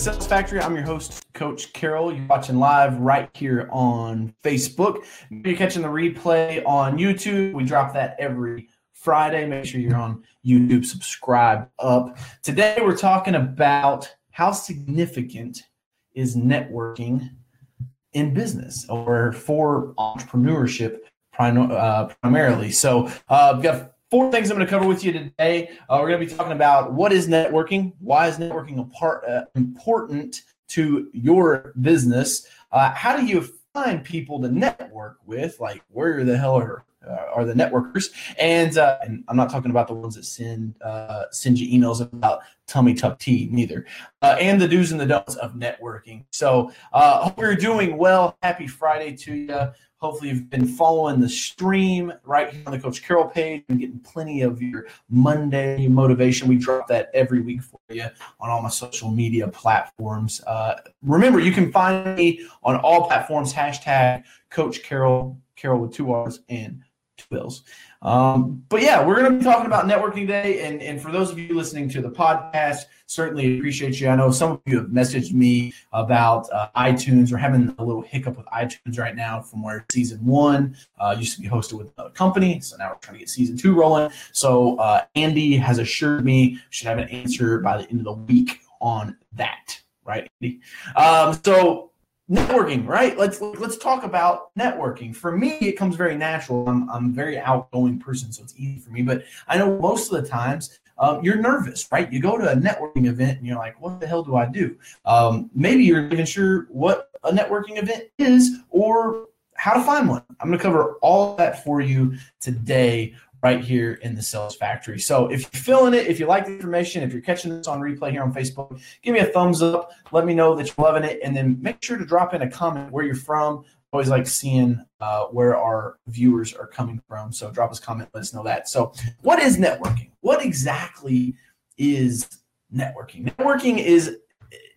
Sales Factory. I'm your host, Coach Carroll. You're watching live right here on Facebook. You're catching the replay on YouTube. We drop that every Friday. Make sure you're on YouTube, subscribe up. Today, we're talking about how significant is networking in business or for entrepreneurship uh, primarily. So, uh, I've got four things I'm going to cover with you today. Uh, we're going to be talking about what is networking, why is networking a part, uh, important to your business, uh, how do you find people to network with, like where the hell are are the networkers, and uh, and I'm not talking about the ones that send uh, send you emails about tummy tuck tea, neither, and the do's and the don'ts of networking. So, hope you're doing well. Happy Friday to you. Hopefully, you've been following the stream right here on the Coach Carroll page and getting plenty of your Monday motivation. We drop that every week for you on all my social media platforms. Uh, remember, you can find me on all platforms. Hashtag Coach Carroll, Carroll with two R's and two L's. Um, but yeah, we're going to be talking about networking day. And, and for those of you listening to the podcast, certainly appreciate you. I know some of you have messaged me about uh, iTunes or having a little hiccup with iTunes right now from where season one uh, used to be hosted with another company. So now we're trying to get season two rolling. So uh, Andy has assured me should have an answer by the end of the week on that. Right, Andy? Um, so networking right? Let's let's talk about networking. For me it comes very natural. I'm, I'm a very outgoing person so it's easy for me but i know most of the times um, you're nervous right? You go to a networking event and you're like what the hell do i do? Um, maybe you're not even sure what a networking event is or how to find one. I'm going to cover all that for you today right here in the sales factory. So if you're feeling it, if you like the information, if you're catching this on replay here on Facebook, give me a thumbs up. Let me know that you're loving it. And then make sure to drop in a comment where you're from. Always like seeing uh, where our viewers are coming from. So drop us a comment, let us know that. So what is networking? What exactly is networking? Networking is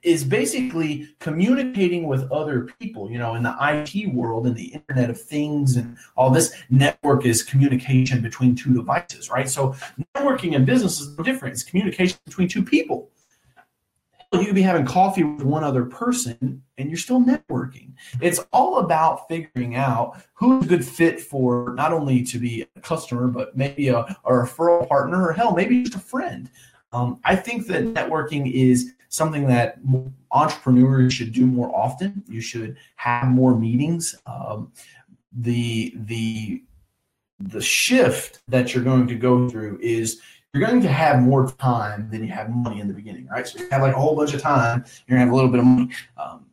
is basically communicating with other people. You know, in the IT world and the Internet of Things and all this, network is communication between two devices, right? So networking in business is no different. It's communication between two people. You could be having coffee with one other person and you're still networking. It's all about figuring out who's a good fit for not only to be a customer, but maybe a, a referral partner or hell, maybe just a friend. Um, I think that networking is something that entrepreneurs should do more often. You should have more meetings. Um, the the the shift that you're going to go through is you're going to have more time than you have money in the beginning, right? So you have like a whole bunch of time, you're gonna have a little bit of money. Um,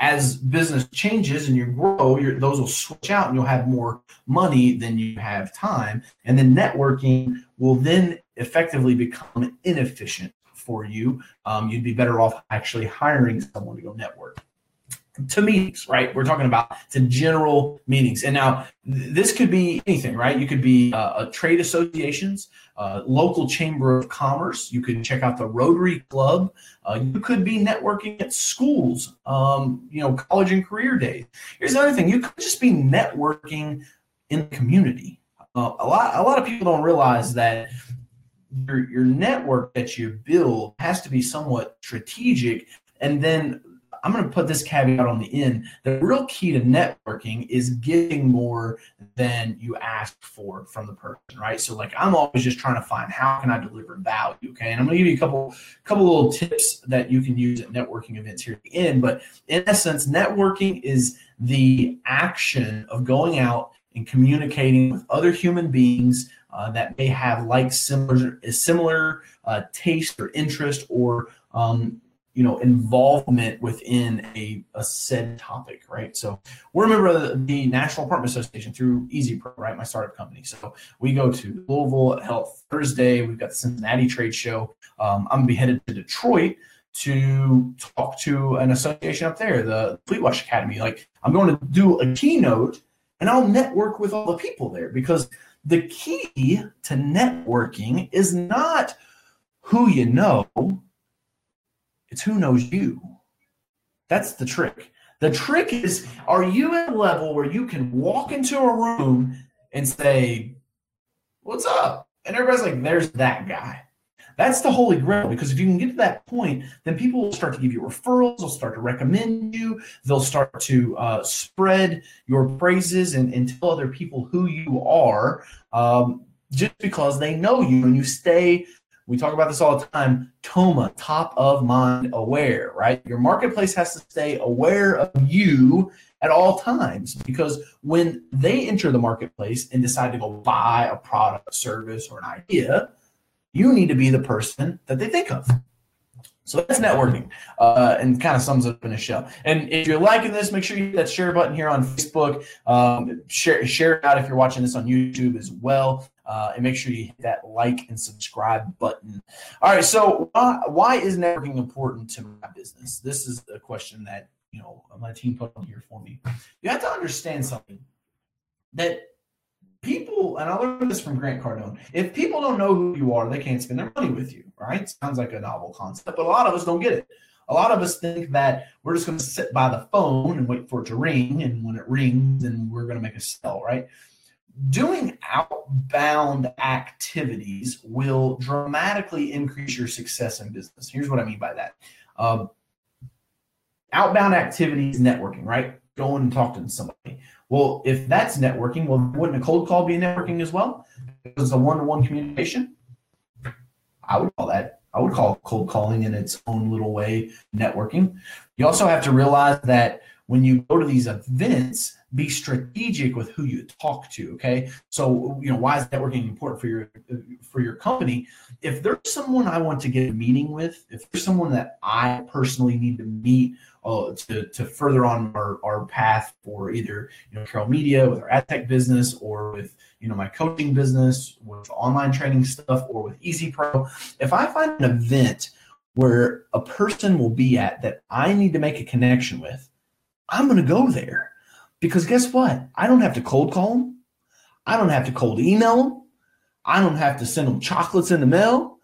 as business changes and you grow, those will switch out and you'll have more money than you have time. And then networking will then effectively become inefficient for you. Um, you'd be better off actually hiring someone to go network to meetings, right? We're talking about to general meetings. And now this could be anything, right? You could be uh, a trade associations, uh, local chamber of commerce. You could check out the Rotary Club. Uh, you could be networking at schools, um, you know, college and career days. Here's another thing: you could just be networking in the community. Uh, a lot, a lot of people don't realize that your your network that you build has to be somewhat strategic. And then i'm going to put this caveat on the end. The real key to networking is getting more than you ask for from the person right? So like i'm always just trying to find how can i deliver value okay? And i'm going to give you a couple couple little tips that you can use at networking events here at the end. But in essence networking is the action of going out and communicating with other human beings uh, that may have like similar similar uh, taste or interest or um, you know involvement within a, a said topic right? So we're a member of the, national apartment association through easy pro right? My startup company. So we go to louisville health thursday. We've got the cincinnati trade show. Um, i'm gonna be headed to detroit to talk to an association up there the fleet wash academy. Like i'm going to do a keynote and i'll network with all the people there because the key to networking is not who you know, it's who knows you. That's the trick. The trick is are you at a level where you can walk into a room and say, What's up? And everybody's like, There's that guy. That's the holy grail because if you can get to that point, then people will start to give you referrals. They'll start to recommend you. They'll start to uh, spread your praises and, and, tell other people who you are um, just because they know you and you stay. We talk about this all the time. TOMA, top of mind aware, right? Your marketplace has to stay aware of you at all times because when they enter the marketplace and decide to go buy a product, service, or an idea, you need to be the person that they think of. So that's networking uh, and kind of sums up in a show. And if you're liking this, make sure you hit that share button here on Facebook. Um, share, share it out if you're watching this on YouTube as well. Uh, and make sure you hit that like and subscribe button. All right. So why is networking important to my business? This is a question that, you know, my team put on here for me. You have to understand something that people, and I learned this from Grant Cardone, if people don't know who you are, they can't spend their money with you, right? Sounds like a novel concept, but a lot of us don't get it. A lot of us think that we're just going to sit by the phone and wait for it to ring, and when it rings, then we're going to make a sell, right? Doing outbound activities will dramatically increase your success in business. Here's what I mean by that. Um, outbound activities, networking, right? Going and talking to somebody. Well, if that's networking, well, wouldn't a cold call be networking as well? Because it's a one-to-one communication. I would call that. I would call cold calling in its own little way networking. You also have to realize that when you go to these events, be strategic with who you talk to. Okay, so you know why is networking important for your for your company? If there's someone I want to get a meeting with, if there's someone that I personally need to meet uh, to, to further on our, our path for either you know Carroll Media with our ad tech business or with you know my coaching business with online training stuff or with Easy Pro. If I find an event where a person will be at that I need to make a connection with, I'm going to go there because guess what? I don't have to cold call them. I don't have to cold email them. I don't have to send them chocolates in the mail.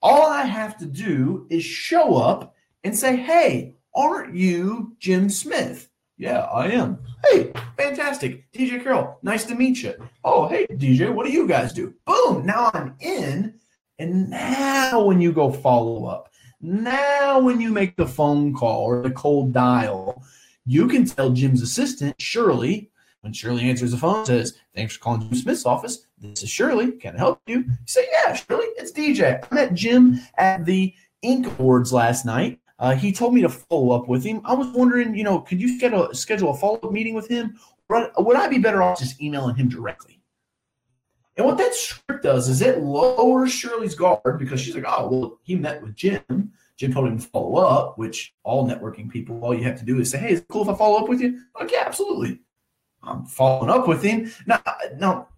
All I have to do is show up and say, hey, Aren't you Jim Smith? Yeah, I am. Hey, fantastic. DJ Carroll, nice to meet you. Oh, hey, DJ, what do you guys do? Boom, now I'm in. And now when you go follow up, now when you make the phone call or the cold dial, you can tell Jim's assistant, Shirley, when Shirley answers the phone, says, Thanks for calling Jim Smith's office. This is Shirley. Can I help you? You say, Yeah, Shirley, it's DJ. I met Jim at the Ink Awards last night. Uh, he told me to follow up with him. I was wondering, you know, could you schedule schedule a follow up meeting with him? Or would I be better off just emailing him directly? And what that script does is it lowers Shirley's guard because she's like, oh, well, he met with Jim. Jim told him to follow up, which all networking people, all you have to do is say, hey, is it cool if I follow up with you? Like, yeah, absolutely. I'm following up with him. Now, now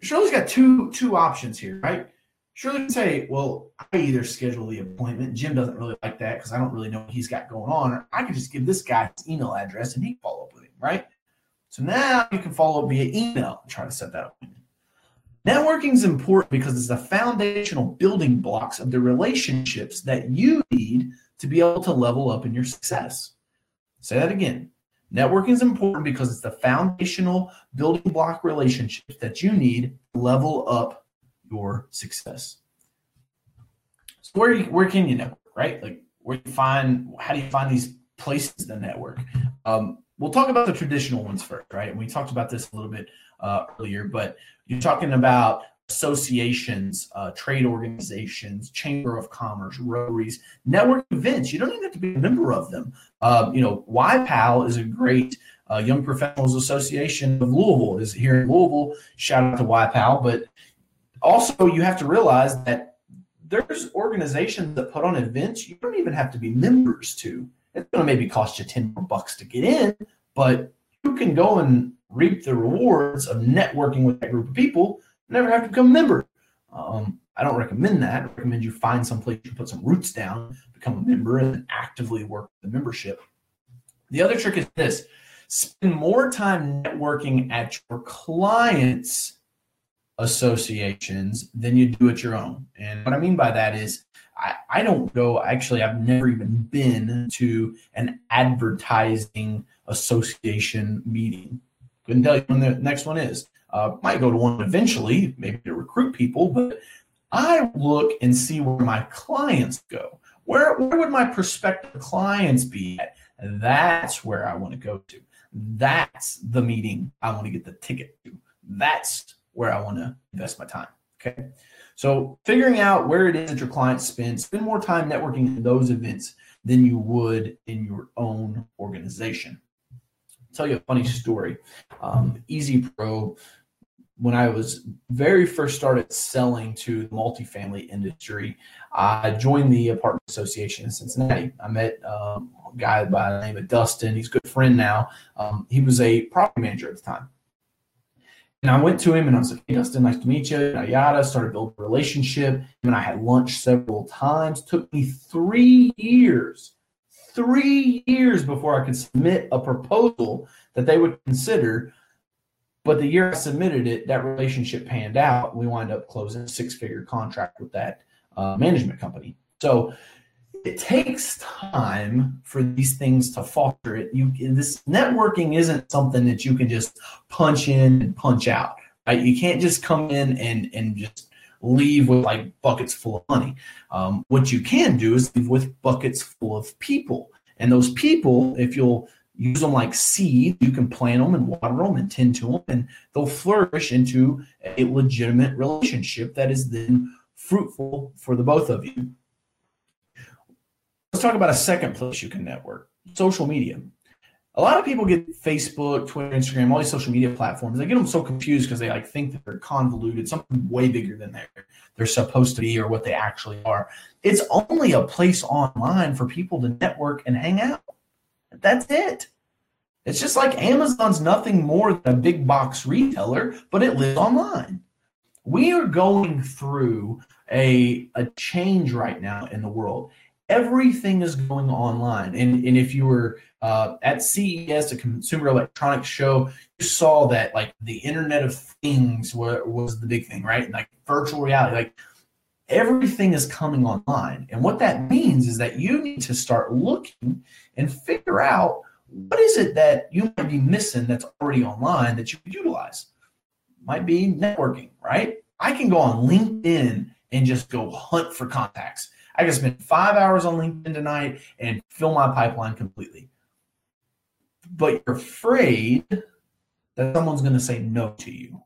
Shirley's got two two options here, right? Shirley can say, well, I either schedule the appointment. Jim doesn't really like that because I don't really know what he's got going on. Or I could just give this guy his email address and he can follow up with him, right? So now you can follow up via email and try to set that appointment. Networking is important because it's the foundational building blocks of the relationships that you need to be able to level up in your success. Say that again. Networking is important because it's the foundational building block relationships that you need to level up your success. So where where can you network, right? Like where you find how do you find these places to network? Um, we'll talk about the traditional ones first, right? And we talked about this a little bit uh, earlier, but you're talking about associations, uh, trade organizations, chamber of commerce, rotaries, network events. You don't even have to be a member of them. Uh, you know, YPAL is a great uh, Young Professionals Association of Louisville is here in Louisville. Shout out to YPAL, but also you have to realize that there's organizations that put on events you don't even have to be members to. It's going to maybe cost you 10 more bucks to get in, but you can go and reap the rewards of networking with that group of people never have to become a member. Um, I don't recommend that. I recommend you find some place you put some roots down, become a member, and actively work the membership. The other trick is this spend more time networking at your clients' associations than you do at your own. And what I mean by that is, I, I don't go, actually, I've never even been to an advertising association meeting. Couldn't tell you when the next one is. Uh, might go to one eventually, maybe to recruit people, but I look and see where my clients go. Where, where would my prospective clients be at? That's where I want to go to. That's the meeting I want to get the ticket to. That's where I want to invest my time. Okay. So figuring out where it is that your clients spend, spend more time networking in those events than you would in your own organization. Tell you a funny story. Um, Easy Pro, when I was very first started selling to the multifamily industry, I joined the apartment association in Cincinnati. I met um, a guy by the name of Dustin. He's a good friend now. Um, he was a property manager at the time. And I went to him and I was like, hey, Dustin, nice to meet you. Yada, yada. Started building a relationship. And I had lunch several times. Took me three years, three years before I could submit a proposal that they would consider. But the year I submitted it, that relationship panned out. We wind up closing a six figure contract with that uh, management company. So it takes time for these things to falter. It you this networking isn't something that you can just punch in and punch out. Right? You can't just come in and and just leave with like buckets full of money. Um, what you can do is leave with buckets full of people, and those people, if you'll use them like seed, you can plant them and water them and tend to them, and they'll flourish into a legitimate relationship that is then fruitful for the both of you. Let's talk about a second place you can network social media. A lot of people get Facebook, Twitter, Instagram, all these social media platforms. They get them so confused because they like think that they're convoluted, something way bigger than they're they're supposed to be or what they actually are. It's only a place online for people to network and hang out. That's it. It's just like Amazon's nothing more than a big box retailer, but it lives online. We are going through a, a change right now in the world everything is going online. And, and if you were uh, at CES, a consumer electronics show, you saw that like the Internet of Things was the big thing, right? Like virtual reality, like everything is coming online. And what that means is that you need to start looking and figure out what is it that you might be missing that's already online that you could utilize. Might be networking, right? I can go on LinkedIn and just go hunt for contacts I can spend five hours on LinkedIn tonight and fill my pipeline completely. But you're afraid that someone's going to say no to you.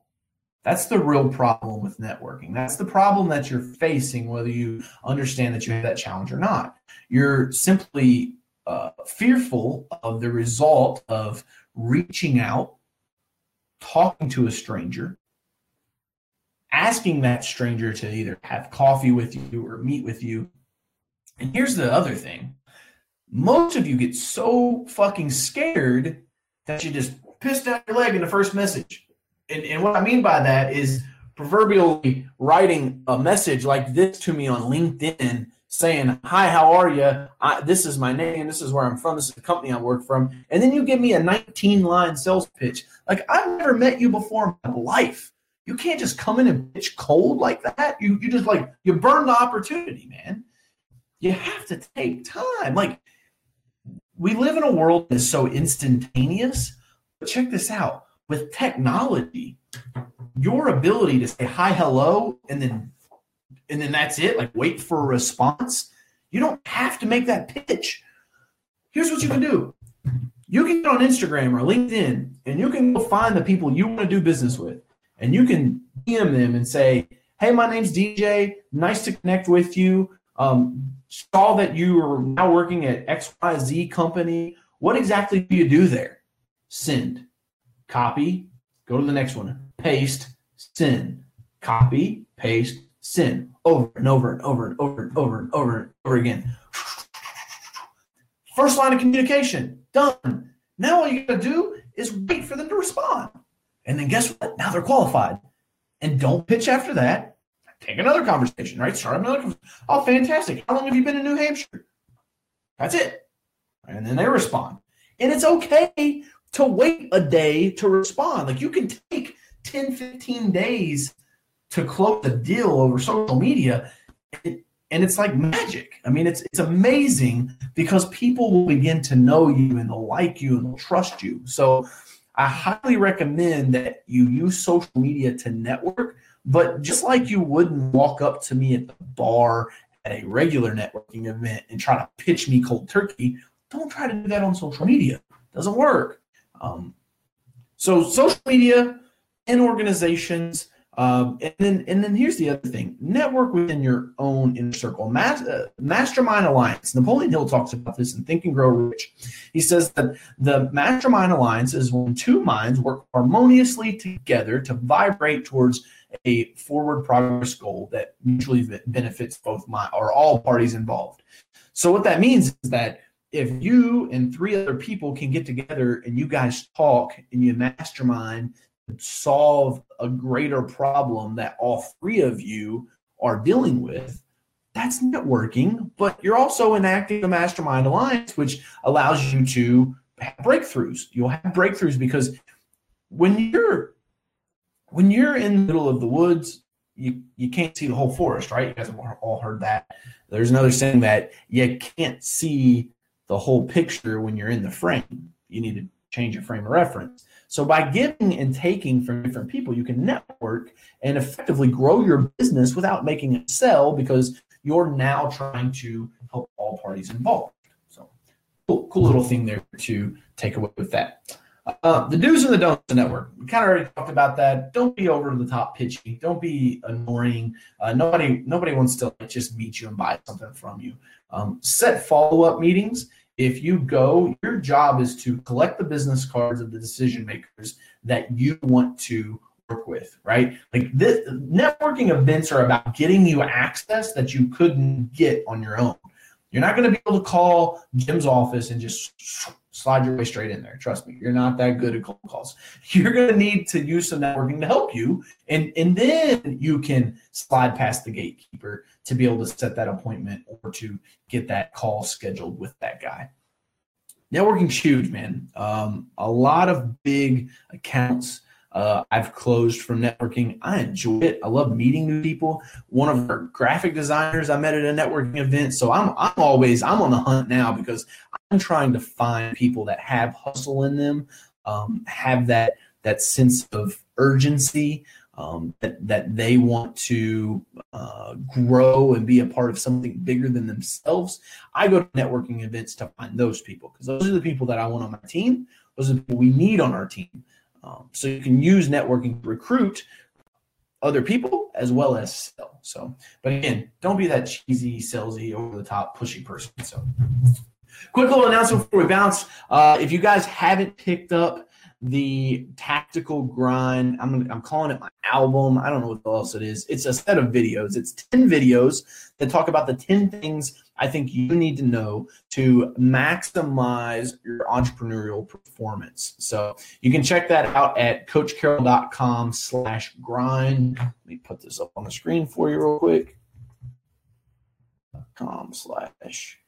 That's the real problem with networking. That's the problem that you're facing, whether you understand that you have that challenge or not. You're simply uh, fearful of the result of reaching out, talking to a stranger, asking that stranger to either have coffee with you or meet with you, and here's the other thing most of you get so fucking scared that you just piss down your leg in the first message. And, and what I mean by that is proverbially writing a message like this to me on LinkedIn saying, Hi, how are you? this is my name. This is where I'm from. This is the company I work from. And then you give me a 19 line sales pitch. Like, I've never met you before in my life. You can't just come in and pitch cold like that. You, you just like, you burn the opportunity, man you have to take time. Like we live in a world that is so instantaneous. But check this out. With technology, your ability to say hi, hello, and then and then that's it, like wait for a response. You don't have to make that pitch. Here's what you can do. You can get on Instagram or LinkedIn and you can go find the people you want to do business with. And you can DM them and say, Hey, my name's DJ. Nice to connect with you. Um, saw that you are now working at XYZ company. What exactly do you do there? Send, copy, go to the next one, paste, send, copy, paste, send, over and over and over and over and over and over and over again. First line of communication, done. Now all you gotta do is wait for them to respond. And then guess what? Now they're qualified. And don't pitch after that take another conversation, right? Start another. Oh, fantastic! How long have you been in New Hampshire? That's it, and then they respond, and it's okay to wait a day to respond. Like you can take 10, 15 days to close a deal over social media. And it's like magic. I mean, it's it's amazing because people will begin to know you and they'll like you and they'll trust you. So I highly recommend that you use social media to network, but just like you wouldn't walk up to me at the bar at a regular networking event and try to pitch me cold turkey, don't try to do that on social media. It doesn't work. Um, so social media and organizations, um, and then and then here's the other thing: network within your own inner circle. Mas- uh, mastermind alliance. Napoleon Hill talks about this in Think and Grow Rich. He says that the mastermind alliance is when two minds work harmoniously together to vibrate towards a forward progress goal that mutually benefits both my or all parties involved. So what that means is that if you and three other people can get together and you guys talk and you mastermind solve a greater problem that all three of you are dealing with that's networking but you're also enacting a mastermind alliance which allows you to have breakthroughs you'll have breakthroughs because when you're when you're in the middle of the woods, you, you can't see the whole forest, right? You guys have all heard that. There's another saying that you can't see the whole picture when you're in the frame. You need to change your frame of reference. So by giving and taking from different people, you can network and effectively grow your business without making it sell because you're now trying to help all parties involved. So cool, cool little thing there to take away with that. Uh, the do's and the don'ts of the network. We kind of already talked about that. Don't be over the top pitchy. Don't be annoying. Uh, nobody nobody wants to like, just meet you and buy something from you. Um, set follow up meetings. If you go, your job is to collect the business cards of the decision makers that you want to work with, right? Like this networking events are about getting you access that you couldn't get on your own. You're not going to be able to call Jim's office and just slide your way straight in there. Trust me, you're not that good at cold calls. You're going to need to use some networking to help you, and and then you can slide past the gatekeeper to be able to set that appointment or to get that call scheduled with that guy. Networking's huge, man. Um, a lot of big accounts uh, I've closed from networking. I enjoy it. I love meeting new people. One of our graphic designers I met at a networking event. So I'm I'm always I'm on the hunt now because I'm trying to find people that have hustle in them, um, have that that sense of urgency, um, that that they want to uh, grow and be a part of something bigger than themselves. I go to networking events to find those people because those are the people that I want on my team. Those are the people we need on our team. Um, so you can use networking to recruit other people as well as sell. So, but again, don't be that cheesy, salesy, over the top, pushy person. So, quick little announcement before we bounce. Uh, if you guys haven't picked up the tactical grind. I'm I'm calling it my album. I don't know what else it is. It's a set of videos. It's 10 videos that talk about the 10 things I think you need to know to maximize your entrepreneurial performance. So you can check that out at coachcarroll.com slash grind. Let me put this up on the screen for you real quick. com slash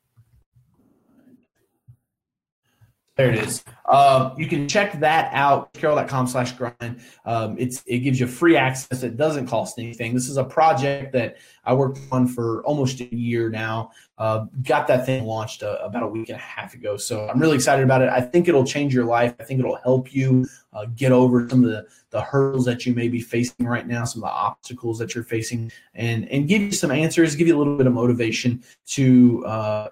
There it is. Uh, you can check that out, carroll.com slash grind. Um, it's it gives you free access. It doesn't cost anything. This is a project that I worked on for almost a year now. Uh, got that thing launched uh, about a week and a half ago. So I'm really excited about it. I think it'll change your life. I think it'll help you uh, get over some of the, the hurdles that you may be facing right now, some of the obstacles that you're facing, and, and give you some answers, give you a little bit of motivation to uh,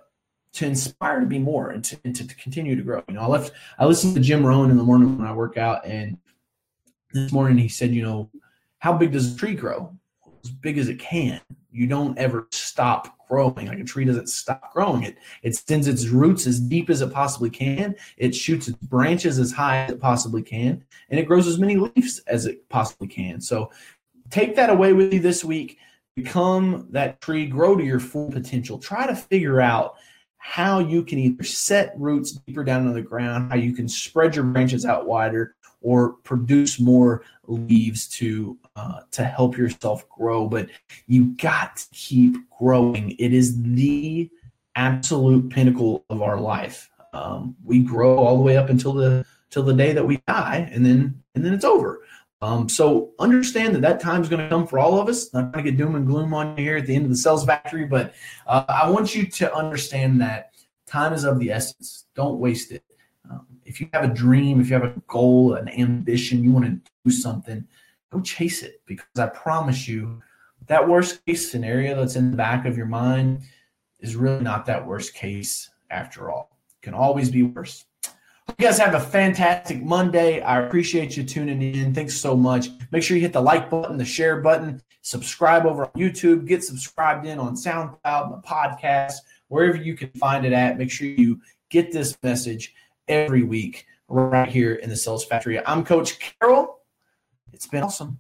to inspire to be more and to, and to, continue to grow. You know, I left, I listened to Jim Rohn in the morning when I work out, and this morning he said, you know, how big does a tree grow? As big as it can. You don't ever stop growing. Like a tree doesn't stop growing. It it sends its roots as deep as it possibly can. It shoots its branches as high as it possibly can, and it grows as many leaves as it possibly can. So take that away with you this week. Become that tree, grow to your full potential. Try to figure out how you can either set roots deeper down in the ground, how you can spread your branches out wider, or produce more leaves to uh, to help yourself grow. But you got to keep growing. It is the absolute pinnacle of our life. Um, we grow all the way up until the till the day that we die, and then and then it's over. Um, so understand that that time is going to come for all of us. I'm Not going to get doom and gloom on you here at the end of the sales factory, but uh, I want you to understand that time is of the essence. Don't waste it. Um, if you have a dream, if you have a goal, an ambition, you want to do something, go chase it because I promise you that worst case scenario that's in the back of your mind is really not that worst case after all. It can always be worse. You guys have a fantastic Monday. I appreciate you tuning in. Thanks so much. Make sure you hit the like button, the share button, subscribe over on YouTube, get subscribed in on SoundCloud, the podcast, wherever you can find it at. Make sure you get this message every week right here in the Sales Factory. I'm Coach Carroll. It's been awesome.